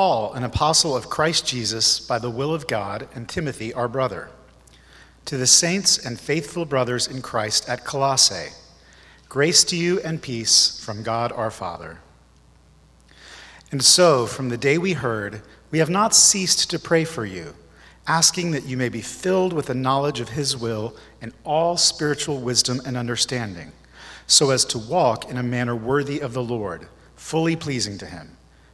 Paul, an apostle of Christ Jesus, by the will of God, and Timothy, our brother, to the saints and faithful brothers in Christ at Colossae, grace to you and peace from God our Father. And so, from the day we heard, we have not ceased to pray for you, asking that you may be filled with the knowledge of His will and all spiritual wisdom and understanding, so as to walk in a manner worthy of the Lord, fully pleasing to Him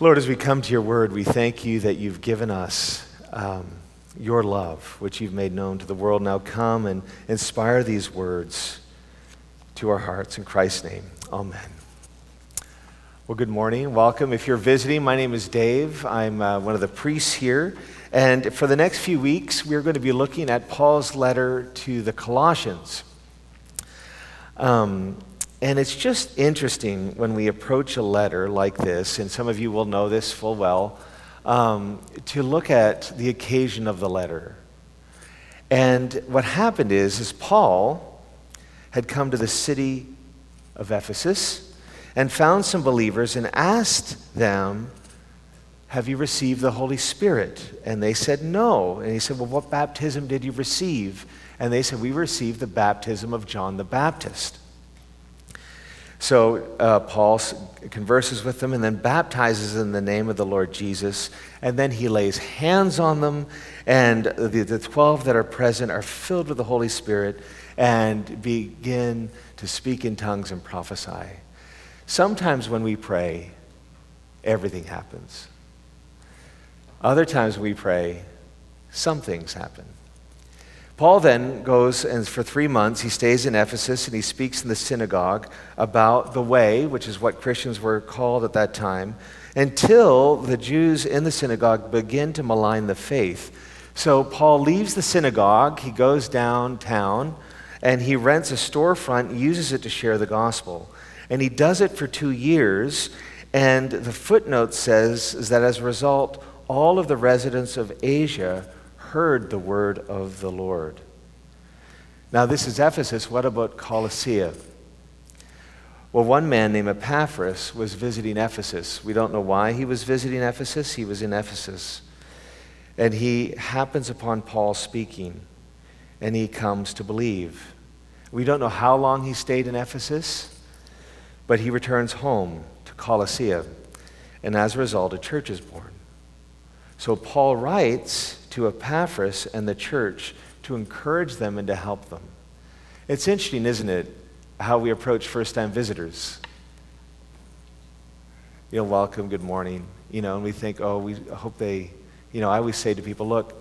Lord, as we come to your word, we thank you that you've given us um, your love, which you've made known to the world. Now come and inspire these words to our hearts. In Christ's name, amen. Well, good morning. Welcome. If you're visiting, my name is Dave. I'm uh, one of the priests here. And for the next few weeks, we're going to be looking at Paul's letter to the Colossians. Um, and it's just interesting when we approach a letter like this, and some of you will know this full well, um, to look at the occasion of the letter. And what happened is, is Paul had come to the city of Ephesus and found some believers and asked them, Have you received the Holy Spirit? And they said, No. And he said, Well, what baptism did you receive? And they said, We received the baptism of John the Baptist. So uh, Paul converses with them and then baptizes in the name of the Lord Jesus. And then he lays hands on them, and the, the 12 that are present are filled with the Holy Spirit and begin to speak in tongues and prophesy. Sometimes when we pray, everything happens. Other times we pray, some things happen. Paul then goes and for three months he stays in Ephesus and he speaks in the synagogue about the way, which is what Christians were called at that time, until the Jews in the synagogue begin to malign the faith. So Paul leaves the synagogue, he goes downtown, and he rents a storefront, uses it to share the gospel. And he does it for two years, and the footnote says that as a result, all of the residents of Asia heard the word of the Lord. Now, this is Ephesus. What about Colossae? Well, one man named Epaphras was visiting Ephesus. We don't know why he was visiting Ephesus. He was in Ephesus. And he happens upon Paul speaking, and he comes to believe. We don't know how long he stayed in Ephesus, but he returns home to Colossae. And as a result, a church is born. So Paul writes to Epaphras and the church to encourage them and to help them. It's interesting, isn't it, how we approach first time visitors? You know, welcome, good morning. You know, and we think, oh, we hope they, you know, I always say to people, look,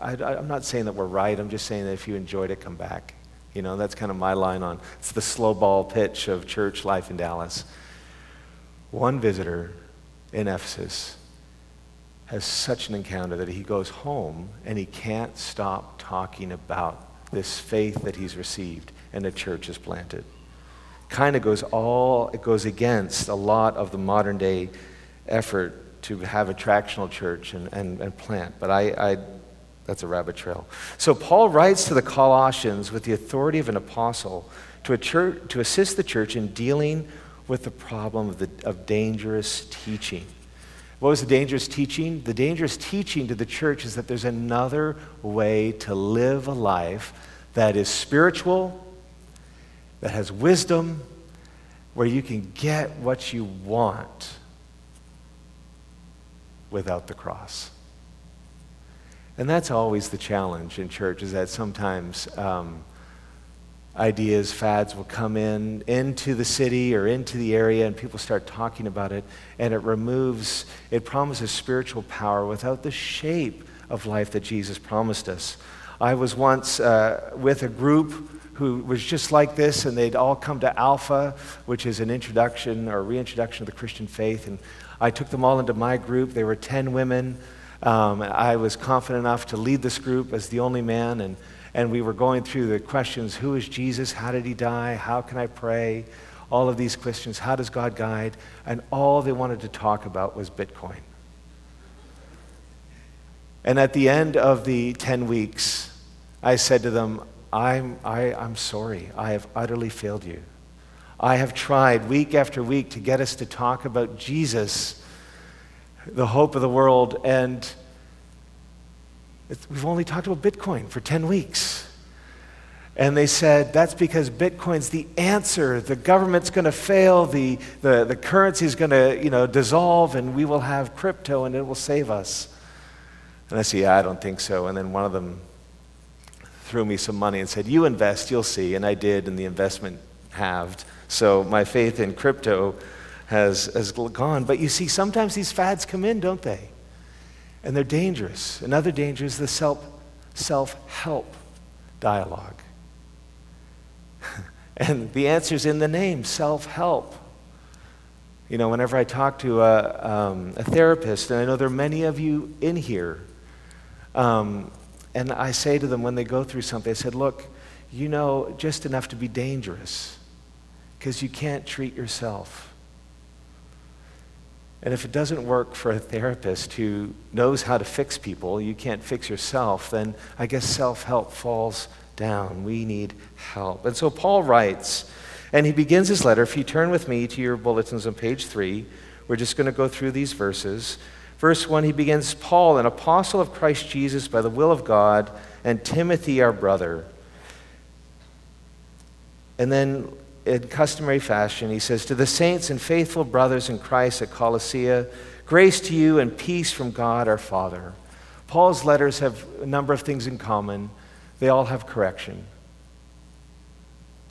I, am not saying that we're right. I'm just saying that if you enjoyed it, come back. You know, that's kind of my line on it's the slow ball pitch of church life in Dallas. One visitor in Ephesus has such an encounter that he goes home and he can't stop talking about this faith that he's received and the church is planted. Kind of goes all, it goes against a lot of the modern day effort to have attractional church and, and, and plant. But I, I, that's a rabbit trail. So Paul writes to the Colossians with the authority of an apostle to, a church, to assist the church in dealing with the problem of, the, of dangerous teaching. What was the dangerous teaching? The dangerous teaching to the church is that there's another way to live a life that is spiritual, that has wisdom, where you can get what you want without the cross. And that's always the challenge in church, is that sometimes um, ideas, fads will come in into the city or into the area and people start talking about it and it removes, it promises spiritual power without the shape of life that Jesus promised us. I was once uh, with a group who was just like this, and they'd all come to Alpha, which is an introduction or reintroduction of the Christian faith. And I took them all into my group. They were 10 women. Um, I was confident enough to lead this group as the only man, and, and we were going through the questions Who is Jesus? How did he die? How can I pray? All of these questions. How does God guide? And all they wanted to talk about was Bitcoin. And at the end of the 10 weeks, I said to them, I'm, I, I'm sorry. I have utterly failed you. I have tried week after week to get us to talk about Jesus, the hope of the world, and we've only talked about Bitcoin for 10 weeks. And they said, that's because Bitcoin's the answer. The government's going to fail, the, the, the currency's going to you know, dissolve, and we will have crypto and it will save us. And I said, Yeah, I don't think so. And then one of them threw me some money and said, You invest, you'll see. And I did, and the investment halved. So my faith in crypto has, has gone. But you see, sometimes these fads come in, don't they? And they're dangerous. Another danger is the self self help dialogue. and the answer's in the name self help. You know, whenever I talk to a, um, a therapist, and I know there are many of you in here um, and I say to them when they go through something, I said, look, you know just enough to be dangerous because you can't treat yourself. And if it doesn't work for a therapist who knows how to fix people, you can't fix yourself, then I guess self help falls down. We need help. And so Paul writes, and he begins his letter. If you turn with me to your bulletins on page three, we're just going to go through these verses. Verse 1, he begins Paul, an apostle of Christ Jesus by the will of God, and Timothy, our brother. And then, in customary fashion, he says, To the saints and faithful brothers in Christ at Colossae, grace to you and peace from God our Father. Paul's letters have a number of things in common. They all have correction.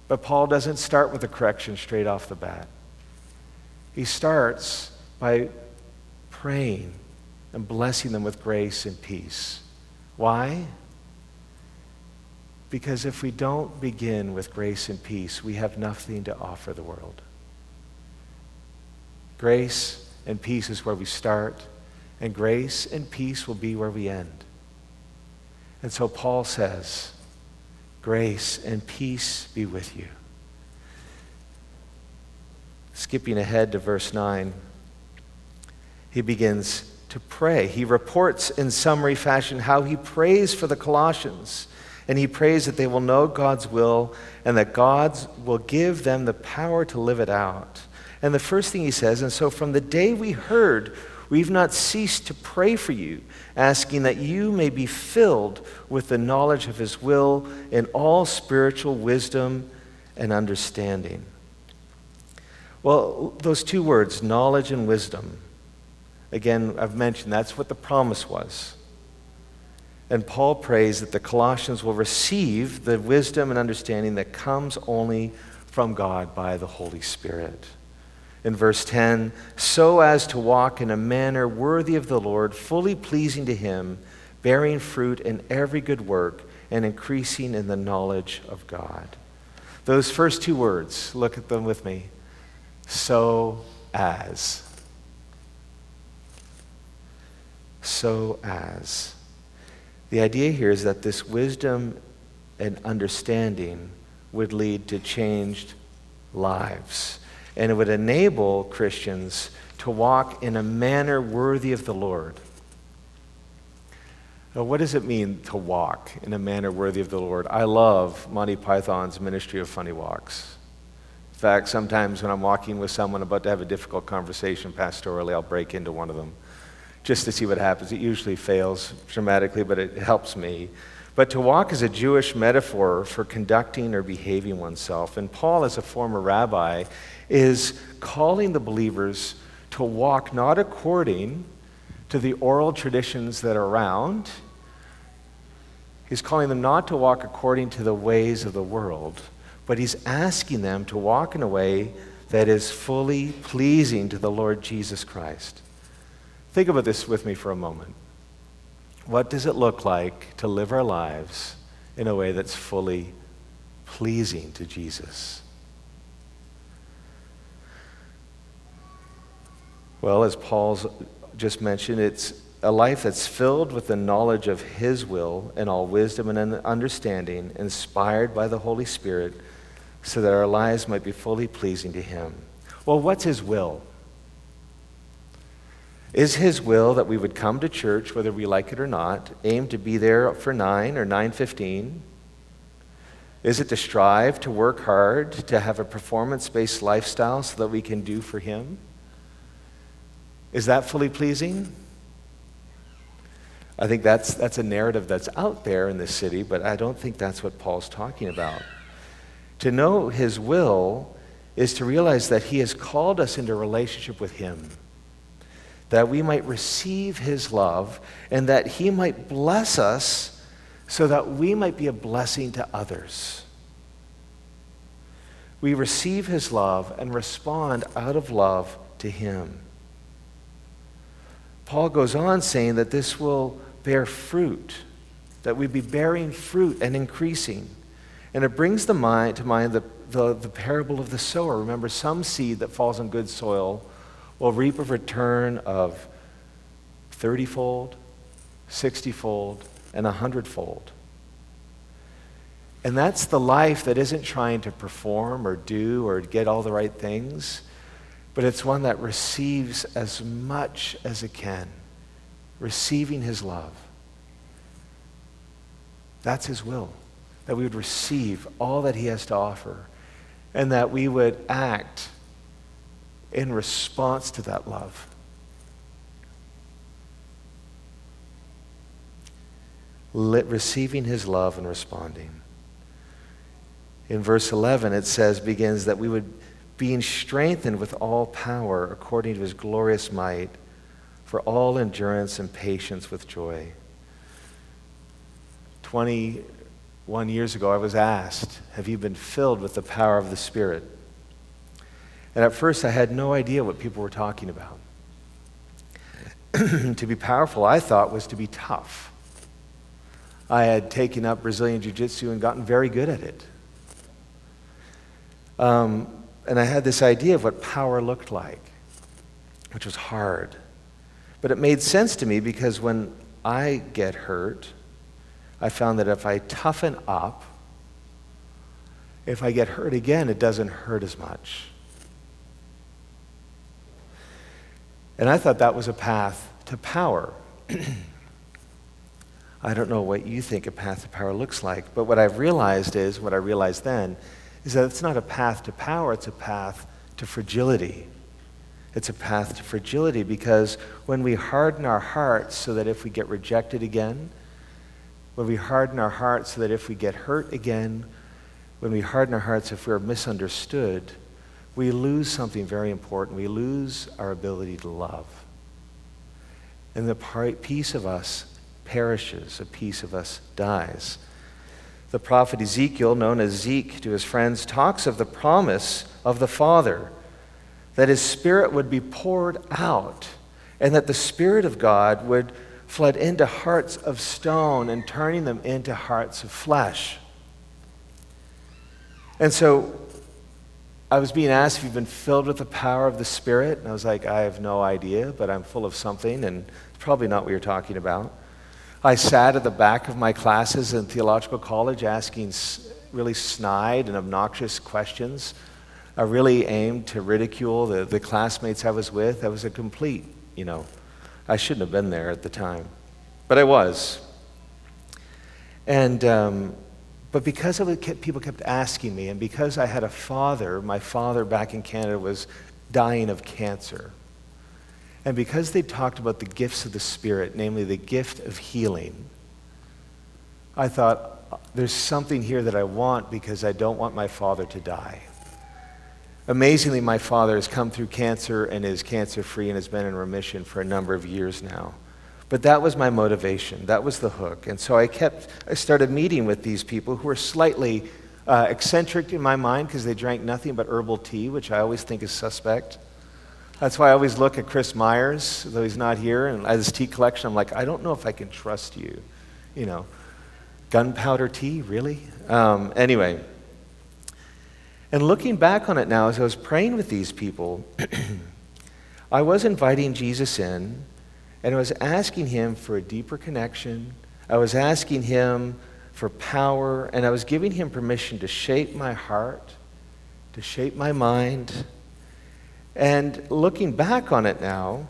But Paul doesn't start with a correction straight off the bat. He starts by praying and blessing them with grace and peace. Why? Because if we don't begin with grace and peace, we have nothing to offer the world. Grace and peace is where we start, and grace and peace will be where we end. And so Paul says, Grace and peace be with you. Skipping ahead to verse 9, he begins, to pray. He reports in summary fashion how he prays for the Colossians. And he prays that they will know God's will and that God will give them the power to live it out. And the first thing he says, and so from the day we heard, we've not ceased to pray for you, asking that you may be filled with the knowledge of his will in all spiritual wisdom and understanding. Well, those two words, knowledge and wisdom, Again, I've mentioned that's what the promise was. And Paul prays that the Colossians will receive the wisdom and understanding that comes only from God by the Holy Spirit. In verse 10, so as to walk in a manner worthy of the Lord, fully pleasing to Him, bearing fruit in every good work, and increasing in the knowledge of God. Those first two words, look at them with me. So as. so as. The idea here is that this wisdom and understanding would lead to changed lives. And it would enable Christians to walk in a manner worthy of the Lord. Now, what does it mean to walk in a manner worthy of the Lord? I love Monty Python's Ministry of Funny Walks. In fact, sometimes when I'm walking with someone about to have a difficult conversation pastorally, I'll break into one of them just to see what happens. It usually fails dramatically, but it helps me. But to walk is a Jewish metaphor for conducting or behaving oneself. And Paul, as a former rabbi, is calling the believers to walk not according to the oral traditions that are around. He's calling them not to walk according to the ways of the world, but he's asking them to walk in a way that is fully pleasing to the Lord Jesus Christ. Think about this with me for a moment. What does it look like to live our lives in a way that's fully pleasing to Jesus. Well, as Paul's just mentioned, it's a life that's filled with the knowledge of His will and all wisdom and understanding, inspired by the Holy Spirit, so that our lives might be fully pleasing to Him. Well, what's His will? Is His will that we would come to church, whether we like it or not, aim to be there for 9 or 9.15? Is it to strive to work hard, to have a performance based lifestyle so that we can do for Him? Is that fully pleasing? I think that's, that's a narrative that's out there in this city, but I don't think that's what Paul's talking about. To know his will is to realize that he has called us into relationship with him, that we might receive his love, and that he might bless us so that we might be a blessing to others. We receive his love and respond out of love to him. Paul goes on saying that this will bear fruit, that we be bearing fruit and increasing. And it brings the mind, to mind the, the, the parable of the sower. Remember, some seed that falls on good soil will reap a return of 30 fold, 60 fold, and 100 fold. And that's the life that isn't trying to perform or do or get all the right things but it's one that receives as much as it can, receiving His love. That's His will, that we would receive all that He has to offer, and that we would act in response to that love. receiving His love and responding. In verse 11, it says, begins that we would being strengthened with all power according to his glorious might, for all endurance and patience with joy. 21 years ago, I was asked, Have you been filled with the power of the Spirit? And at first, I had no idea what people were talking about. to be powerful, I thought, was to be tough. I had taken up Brazilian Jiu Jitsu and gotten very good at it. Um, and I had this idea of what power looked like, which was hard. But it made sense to me because when I get hurt, I found that if I toughen up, if I get hurt again, it doesn't hurt as much. And I thought that was a path to power. I don't know what you think a path to power looks like, but what I've realized is, what I realized then, is that it's not a path to power, it's a path to fragility. It's a path to fragility because when we harden our hearts so that if we get rejected again, when we harden our hearts so that if we get hurt again, when we harden our hearts if we're misunderstood, we lose something very important. We lose our ability to love. And the piece of us perishes, a piece of us dies. The prophet Ezekiel, known as Zeke to his friends, talks of the promise of the Father that his Spirit would be poured out and that the Spirit of God would flood into hearts of stone and turning them into hearts of flesh. And so I was being asked if you've been filled with the power of the Spirit. And I was like, I have no idea, but I'm full of something, and it's probably not what you're talking about. I sat at the back of my classes in theological college asking really snide and obnoxious questions. I really aimed to ridicule the, the classmates I was with. I was a complete, you know, I shouldn't have been there at the time, but I was. And, um, but because of it, people kept asking me, and because I had a father, my father back in Canada was dying of cancer. And because they talked about the gifts of the Spirit, namely the gift of healing, I thought, there's something here that I want because I don't want my father to die. Amazingly, my father has come through cancer and is cancer free and has been in remission for a number of years now. But that was my motivation. That was the hook. And so I kept, I started meeting with these people who were slightly uh, eccentric in my mind because they drank nothing but herbal tea, which I always think is suspect. That's why I always look at Chris Myers, though he's not here, and at his tea collection, I'm like, I don't know if I can trust you. You know, gunpowder tea, really? Um, anyway, And looking back on it now, as I was praying with these people, I was inviting Jesus in and I was asking him for a deeper connection. I was asking him for power, and I was giving him permission to shape my heart, to shape my mind. And looking back on it now,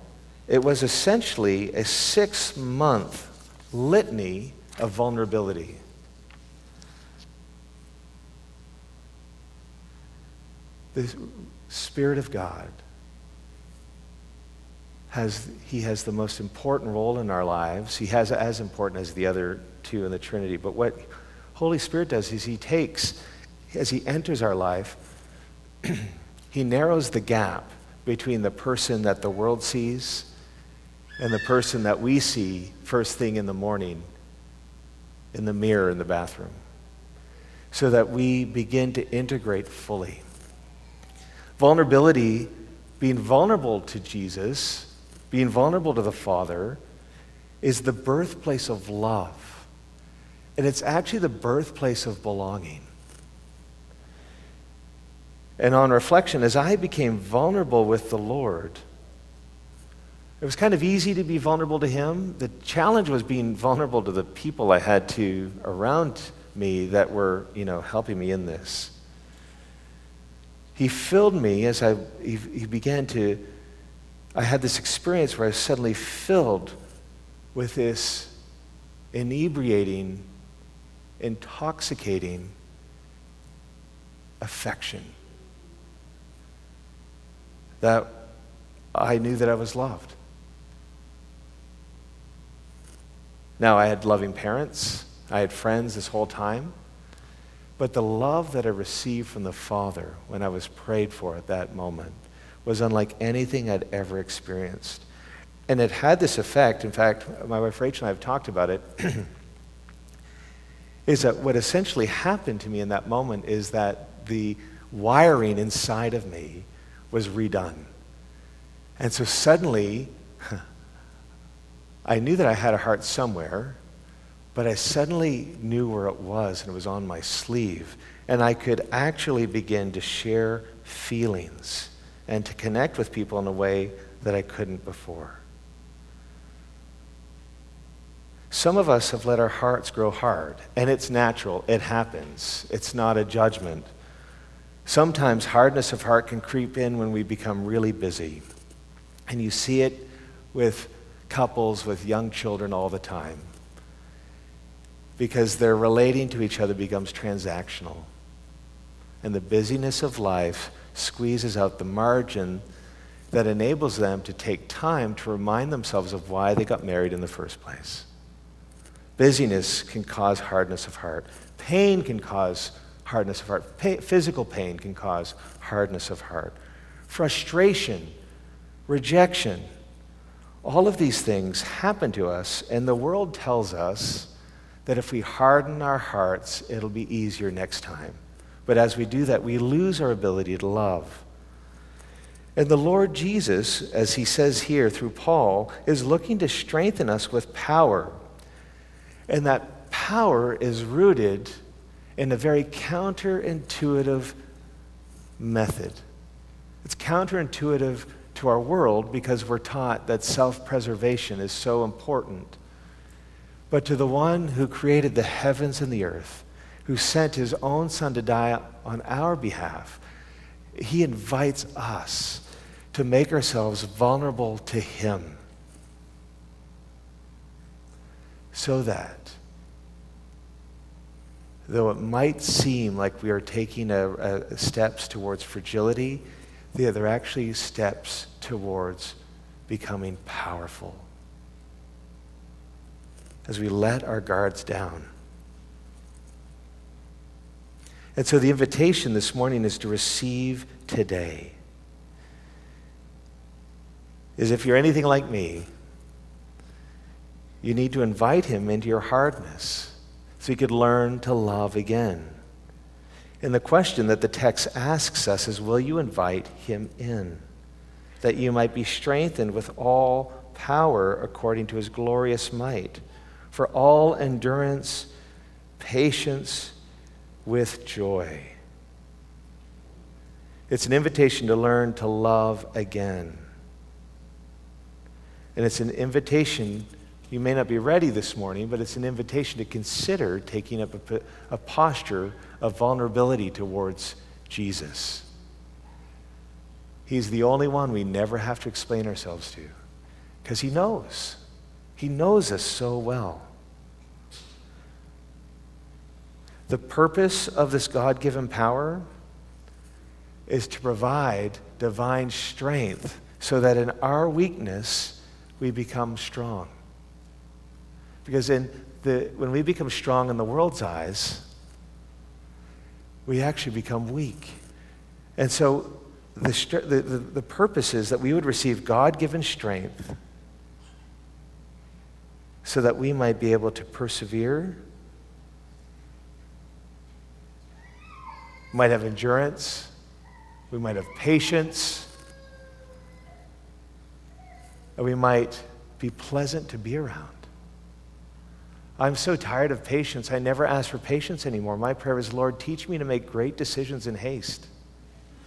it was essentially a six month litany of vulnerability. The Spirit of God has, he has the most important role in our lives. He has as important as the other two in the Trinity. But what Holy Spirit does is he takes, as he enters our life, he narrows the gap between the person that the world sees and the person that we see first thing in the morning in the mirror in the bathroom so that we begin to integrate fully. Vulnerability, being vulnerable to Jesus, being vulnerable to the Father, is the birthplace of love. And it's actually the birthplace of belonging. And on reflection, as I became vulnerable with the Lord, it was kind of easy to be vulnerable to Him. The challenge was being vulnerable to the people I had to around me that were, you know, helping me in this. He filled me as I, he, he began to, I had this experience where I was suddenly filled with this inebriating, intoxicating affection that I knew that I was loved. Now, I had loving parents, I had friends this whole time, but the love that I received from the Father when I was prayed for at that moment was unlike anything I'd ever experienced. And it had this effect, in fact, my wife Rachel and I have talked about it. is that what essentially happened to me in that moment is that the wiring inside of me was redone. And so suddenly, I knew that I had a heart somewhere, but I suddenly knew where it was, and it was on my sleeve. And I could actually begin to share feelings and to connect with people in a way that I couldn't before. Some of us have let our hearts grow hard, and it's natural. It happens. It's not a judgment. Sometimes hardness of heart can creep in when we become really busy. And you see it with couples with young children all the time because their relating to each other becomes transactional. And the busyness of life squeezes out the margin that enables them to take time to remind themselves of why they got married in the first place. Busyness can cause hardness of heart. Pain can cause hardness of heart. physical pain can cause hardness of heart. Frustration, rejection, all of these things happen to us, and the world tells us that if we harden our hearts, it'll be easier next time. But as we do that, we lose our ability to love. And the Lord Jesus, as he says here through Paul, is looking to strengthen us with power. And that power is rooted in a very counterintuitive method. It's counterintuitive to our world because we're taught that self preservation is so important. But to the one who created the heavens and the earth, who sent his own son to die on our behalf, he invites us to make ourselves vulnerable to him so that though it might seem like we are taking a, a steps towards fragility, they're actually steps towards becoming powerful. As we let our guards down. And so the invitation this morning is to receive today. Is if you're anything like me, you need to invite him into your hardness so you could learn to love again. And the question that the text asks us is Will you invite him in? That you might be strengthened with all power according to his glorious might, for all endurance, patience, with joy. It's an invitation to learn to love again. And it's an invitation, you may not be ready this morning, but it's an invitation to consider taking up a, a posture of vulnerability towards Jesus. He's the only one we never have to explain ourselves to because He knows. He knows us so well. The purpose of this God given power is to provide divine strength so that in our weakness we become strong. Because in the, when we become strong in the world's eyes, we actually become weak. And so the, the, the, purpose is that we would receive God given strength so that we might be able to persevere We might have endurance. We might have patience. And we might be pleasant to be around. I'm so tired of patience, I never ask for patience anymore. My prayer is, Lord, teach me to make great decisions in haste.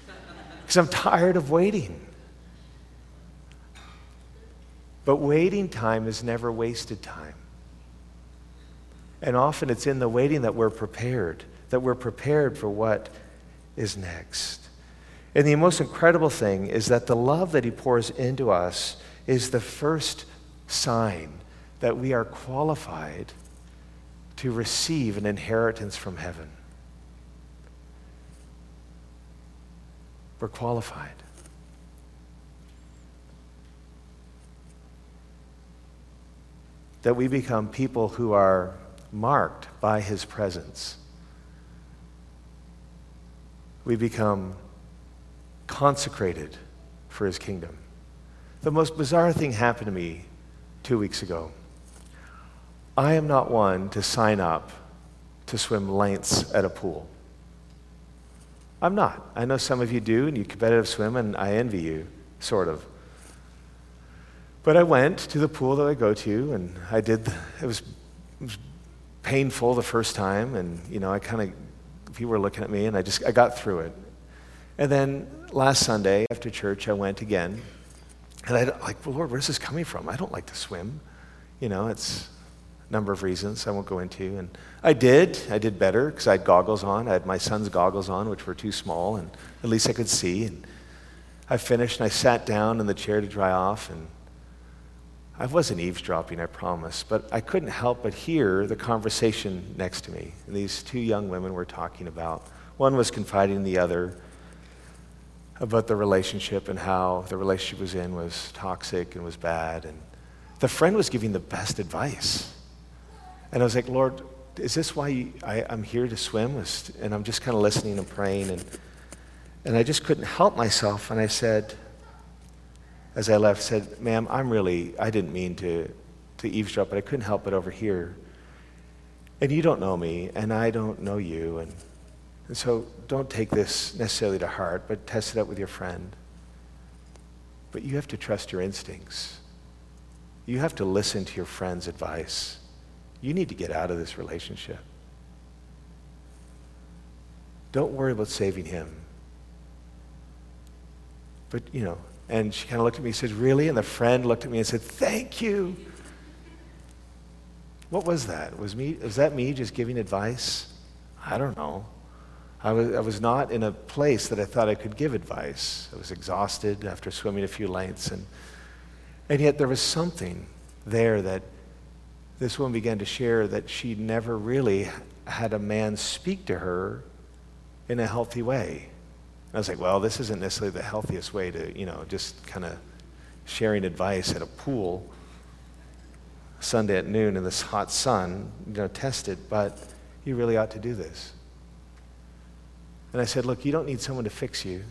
Because I'm tired of waiting. But waiting time is never wasted time. And often it's in the waiting that we're prepared that we're prepared for what is next. And the most incredible thing is that the love that He pours into us is the first sign that we are qualified to receive an inheritance from heaven. We're qualified. That we become people who are marked by His presence we become consecrated for his kingdom. The most bizarre thing happened to me two weeks ago. I am not one to sign up to swim lengths at a pool. I'm not. I know some of you do, and you competitive swim, and I envy you, sort of. But I went to the pool that I go to, and I did, it was, it was painful the first time, and, you know, I kind of people were looking at me, and I just I got through it. And then last Sunday after church, I went again, and I like, well, Lord, where's this coming from? I don't like to swim. You know, it's a number of reasons I won't go into. And I did. I did better because I had goggles on. I had my son's goggles on, which were too small, and at least I could see. And I finished, and I sat down in the chair to dry off, and I wasn't eavesdropping, I promise, but I couldn't help but hear the conversation next to me. And these two young women were talking about. One was confiding in the other about the relationship and how the relationship was in was toxic and was bad. And the friend was giving the best advice. And I was like, Lord, is this why you, I, am here to swim? And I'm just kind of listening and praying. And, and I just couldn't help myself. And I said, as I left, said, Ma'am, I'm really, I didn't mean to, to eavesdrop, but I couldn't help it over here. And you don't know me, and I don't know you. And, and so don't take this necessarily to heart, but test it out with your friend. But you have to trust your instincts. You have to listen to your friend's advice. You need to get out of this relationship. Don't worry about saving him. But, you know, and she kind of looked at me and said, Really? And the friend looked at me and said, Thank you. What was that? Was, me, was that me just giving advice? I don't know. I was, I was not in a place that I thought I could give advice. I was exhausted after swimming a few lengths. And, and yet there was something there that this woman began to share that she never really had a man speak to her in a healthy way. I was like, well, this isn't necessarily the healthiest way to, you know, just kind of sharing advice at a pool Sunday at noon in this hot sun, you know, test it, but you really ought to do this. And I said, look, you don't need someone to fix you.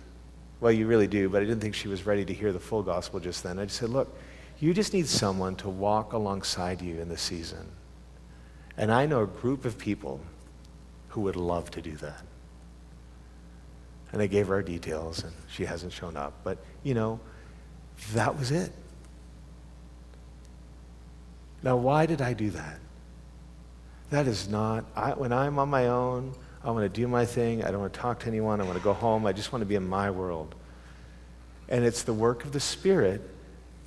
Well, you really do, but I didn't think she was ready to hear the full gospel just then. I just said, look, you just need someone to walk alongside you in the season. And I know a group of people who would love to do that. And I gave her our details, and she hasn't shown up. But, you know, that was it. Now, why did I do that? That is not, I, when I'm on my own, I want to do my thing. I don't want to talk to anyone. I want to go home. I just want to be in my world. And it's the work of the Spirit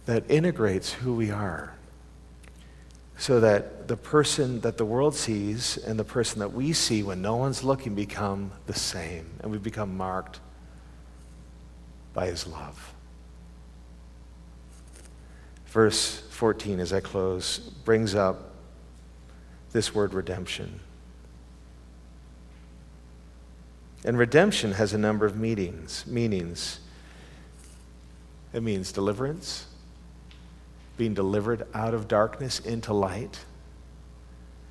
that integrates who we are so that the person that the world sees and the person that we see when no one's looking become the same and we become marked by his love. Verse 14, as I close, brings up this word redemption. And redemption has a number of meanings. meanings. It means deliverance, being delivered out of darkness into light.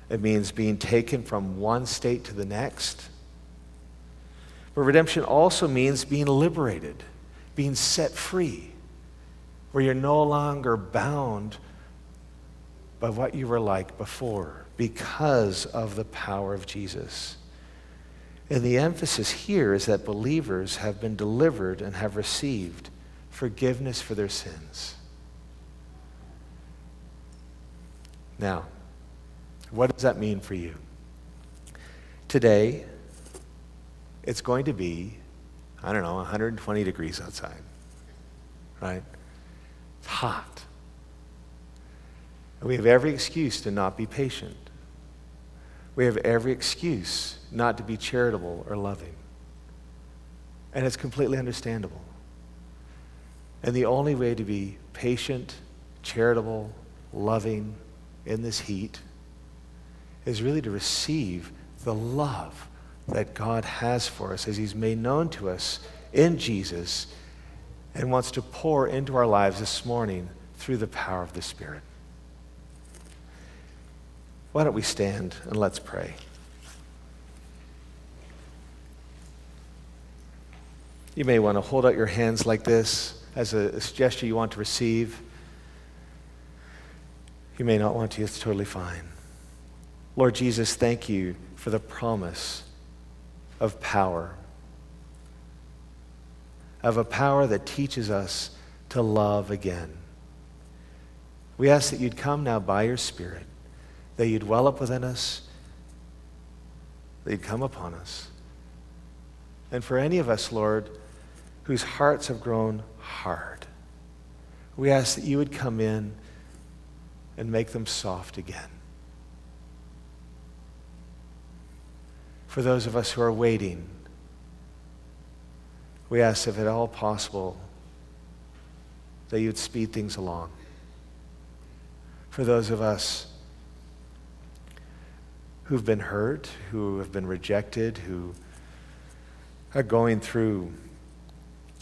It means being taken from one state to the next. But redemption also means being liberated, being set free, where you're no longer bound by what you were like before because of the power of Jesus. And the emphasis here is that believers have been delivered and have received forgiveness for their sins. Now, what does that mean for you? Today, it's going to be, I don't know, 120 degrees outside, right? It's hot. And we have every excuse to not be patient. We have every excuse not to be charitable or loving. And it's completely understandable. And the only way to be patient, charitable, loving, in this heat is really to receive the love that God has for us as He's made known to us in Jesus and wants to pour into our lives this morning through the power of the Spirit. Why don't we stand and let's pray? You may want to hold out your hands like this as a, gesture you want to receive. You may not want to, it's totally fine. Lord Jesus, thank you for the promise of power, of a power that teaches us to love again. We ask that you'd come now by your Spirit, that you'd well up within us, that you'd come upon us. And for any of us, Lord, whose hearts have grown hard, we ask that you would come in and make them soft again. For those of us who are waiting, we ask if at all possible that you'd speed things along. For those of us who've been hurt, who have been rejected, who are going through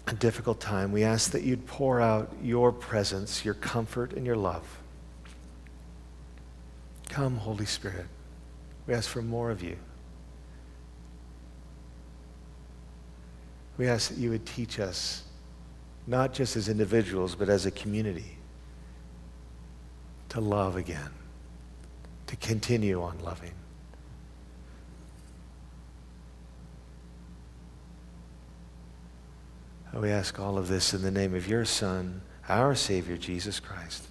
a difficult time, we ask that you'd pour out your presence, your comfort, and your love. Come, Holy Spirit. We ask for more of you. We ask that you would teach us, not just as individuals, but as a community, to love again, to continue on loving. We ask all of this in the name of your Son, our Savior, Jesus Christ.